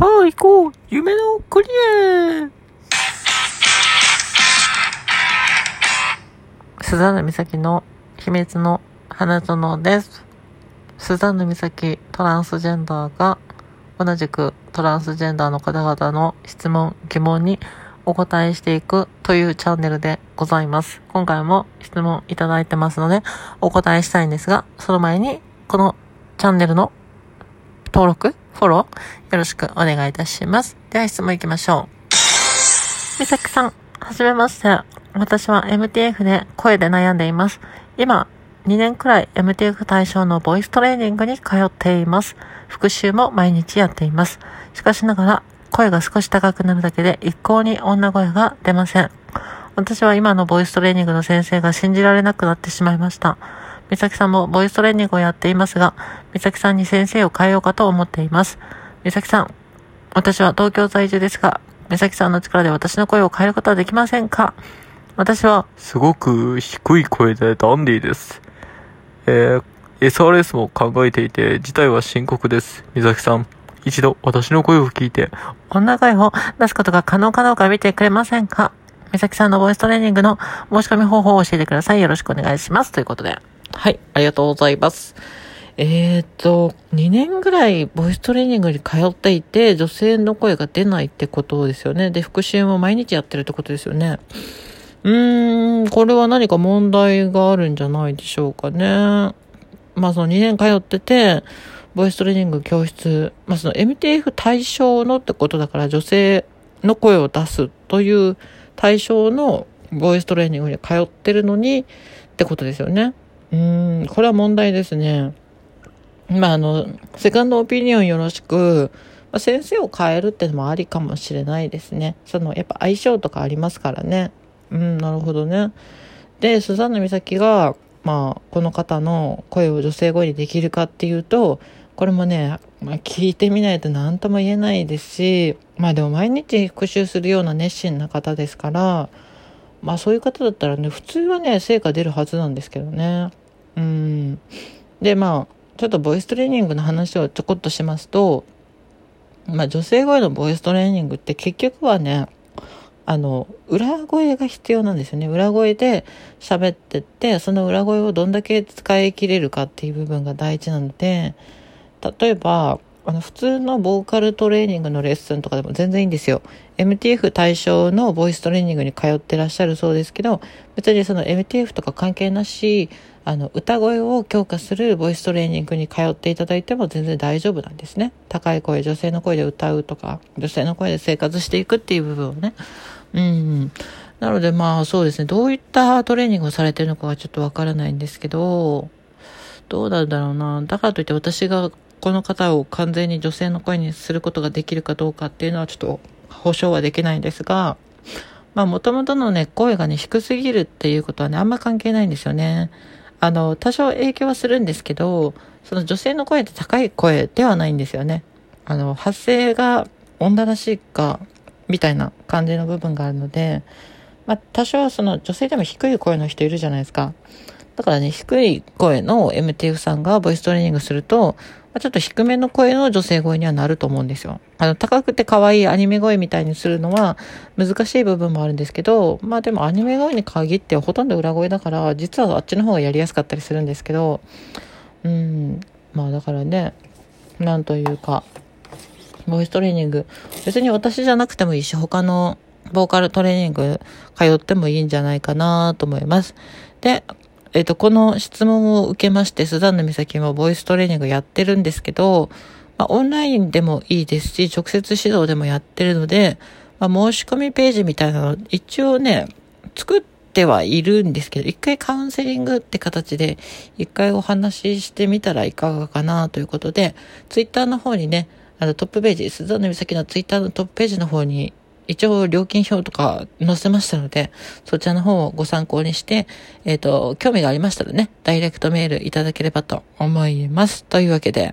さあ行こう夢のクリエスザンヌ美咲の秘密の花園です。スザンヌ美咲トランスジェンダーが同じくトランスジェンダーの方々の質問、疑問にお答えしていくというチャンネルでございます。今回も質問いただいてますのでお答えしたいんですが、その前にこのチャンネルの登録フォローよろしくお願いいたします。では質問行きましょう。みさきさん、はじめまして。私は MTF で声で悩んでいます。今、2年くらい MTF 対象のボイストレーニングに通っています。復習も毎日やっています。しかしながら、声が少し高くなるだけで一向に女声が出ません。私は今のボイストレーニングの先生が信じられなくなってしまいました。美咲さんもボイストレーニングをやっていますが、美咲さんに先生を変えようかと思っています。美咲さん、私は東京在住ですが、美咲さんの力で私の声を変えることはできませんか？私は、すごく低い声でダンディーです。えー、SRS も考えていて、事態は深刻です。美咲さん、一度私の声を聞いて、女声を出すことが可能かどうか見てくれませんか？美咲さんのボイストレーニングの申し込み方法を教えてください。よろしくお願いします。ということで。はい、ありがとうございます。えっ、ー、と、2年ぐらいボイストレーニングに通っていて、女性の声が出ないってことですよね。で、復習も毎日やってるってことですよね。うーん、これは何か問題があるんじゃないでしょうかね。まあその2年通ってて、ボイストレーニング教室、まあその MTF 対象のってことだから女性の声を出すという対象のボイストレーニングに通ってるのにってことですよね。うん、これは問題ですね。まあ、あの、セカンドオピニオンよろしく、まあ、先生を変えるってのもありかもしれないですね。その、やっぱ相性とかありますからね。うん、なるほどね。で、スザンヌ美咲が、まあ、この方の声を女性声にできるかっていうと、これもね、まあ、聞いてみないと何とも言えないですし、まあでも毎日復習するような熱心な方ですから、まあそういう方だったらね、普通はね、成果出るはずなんですけどね。うん。で、まあ、ちょっとボイストレーニングの話をちょこっとしますと、まあ女性声のボイストレーニングって結局はね、あの、裏声が必要なんですよね。裏声で喋ってって、その裏声をどんだけ使い切れるかっていう部分が大事なので、例えば、あの、普通のボーカルトレーニングのレッスンとかでも全然いいんですよ。MTF 対象のボイストレーニングに通ってらっしゃるそうですけど、別にその MTF とか関係なし、あの、歌声を強化するボイストレーニングに通っていただいても全然大丈夫なんですね。高い声、女性の声で歌うとか、女性の声で生活していくっていう部分をね。うん。なのでまあそうですね、どういったトレーニングをされてるのかはちょっとわからないんですけど、どうなんだろうな。だからといって私がこの方を完全に女性の声にすることができるかどうかっていうのはちょっと保証はできないんですが、まあもともとのね、声がね、低すぎるっていうことはね、あんま関係ないんですよね。あの、多少影響はするんですけど、その女性の声って高い声ではないんですよね。あの、発声が女らしいか、みたいな感じの部分があるので、まあ多少その女性でも低い声の人いるじゃないですか。だからね、低い声の MTF さんがボイストレーニングすると、ちょっと低めの声の女性声にはなると思うんですよ。あの、高くて可愛いアニメ声みたいにするのは難しい部分もあるんですけど、まあでもアニメ声に限ってほとんど裏声だから、実はあっちの方がやりやすかったりするんですけど、うん、まあだからね、なんというか、ボイストレーニング、別に私じゃなくてもいいし、他のボーカルトレーニング通ってもいいんじゃないかなと思います。で、えっ、と、この質問を受けまして、スザンヌ美咲もボイストレーニングやってるんですけど、まあ、オンラインでもいいですし、直接指導でもやってるので、まあ、申し込みページみたいなの一応ね、作ってはいるんですけど、一回カウンセリングって形で、一回お話ししてみたらいかがかなということで、ツイッターの方にね、あのトップページ、スザンヌ美咲のツイッターのトップページの方に一応料金表とか載せましたので、そちらの方をご参考にして、えっ、ー、と、興味がありましたらね、ダイレクトメールいただければと思います。というわけで、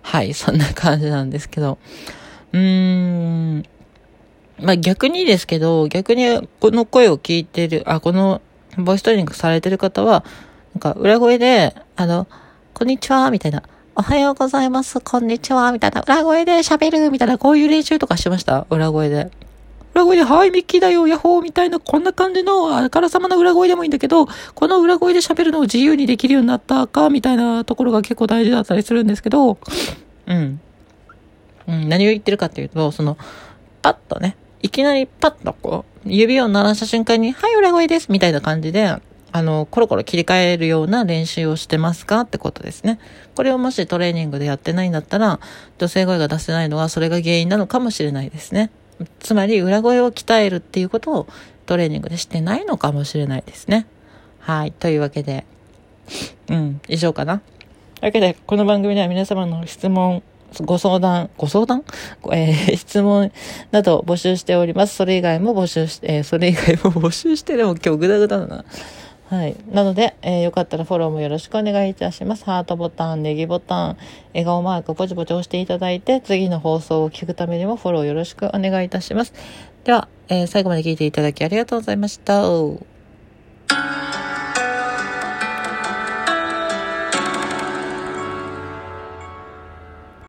はい、そんな感じなんですけど、うーん、まあ逆にですけど、逆にこの声を聞いてる、あ、このボイストレーニングされてる方は、なんか裏声で、あの、こんにちは、みたいな、おはようございます、こんにちは、みたいな、裏声で喋る、みたいな、こういう練習とかしてました？裏声で。裏声で、はい、ミッキーだよ、ヤッホーみたいな、こんな感じの、あからさまな裏声でもいいんだけど、この裏声で喋るのを自由にできるようになったか、みたいなところが結構大事だったりするんですけど、うん。うん、何を言ってるかっていうと、その、パッとね、いきなりパッとこう、指を鳴らした瞬間に、はい、裏声です、みたいな感じで、あの、コロコロ切り替えるような練習をしてますかってことですね。これをもしトレーニングでやってないんだったら、女性声が出せないのはそれが原因なのかもしれないですね。つまり、裏声を鍛えるっていうことをトレーニングでしてないのかもしれないですね。はい。というわけで、うん、以上かな。というわけで、この番組では皆様の質問、ご相談、ご相談？えー、質問など募集しております。それ以外も募集して、えー、それ以外も募集してでも今日グダグダだな。はい。なので、えー、よかったらフォローもよろしくお願いいたします。ハートボタン、ネギボタン、笑顔マーク、ポチポチ押していただいて、次の放送を聞くためにもフォローよろしくお願いいたします。では、えー、最後まで聞いていただきありがとうございました。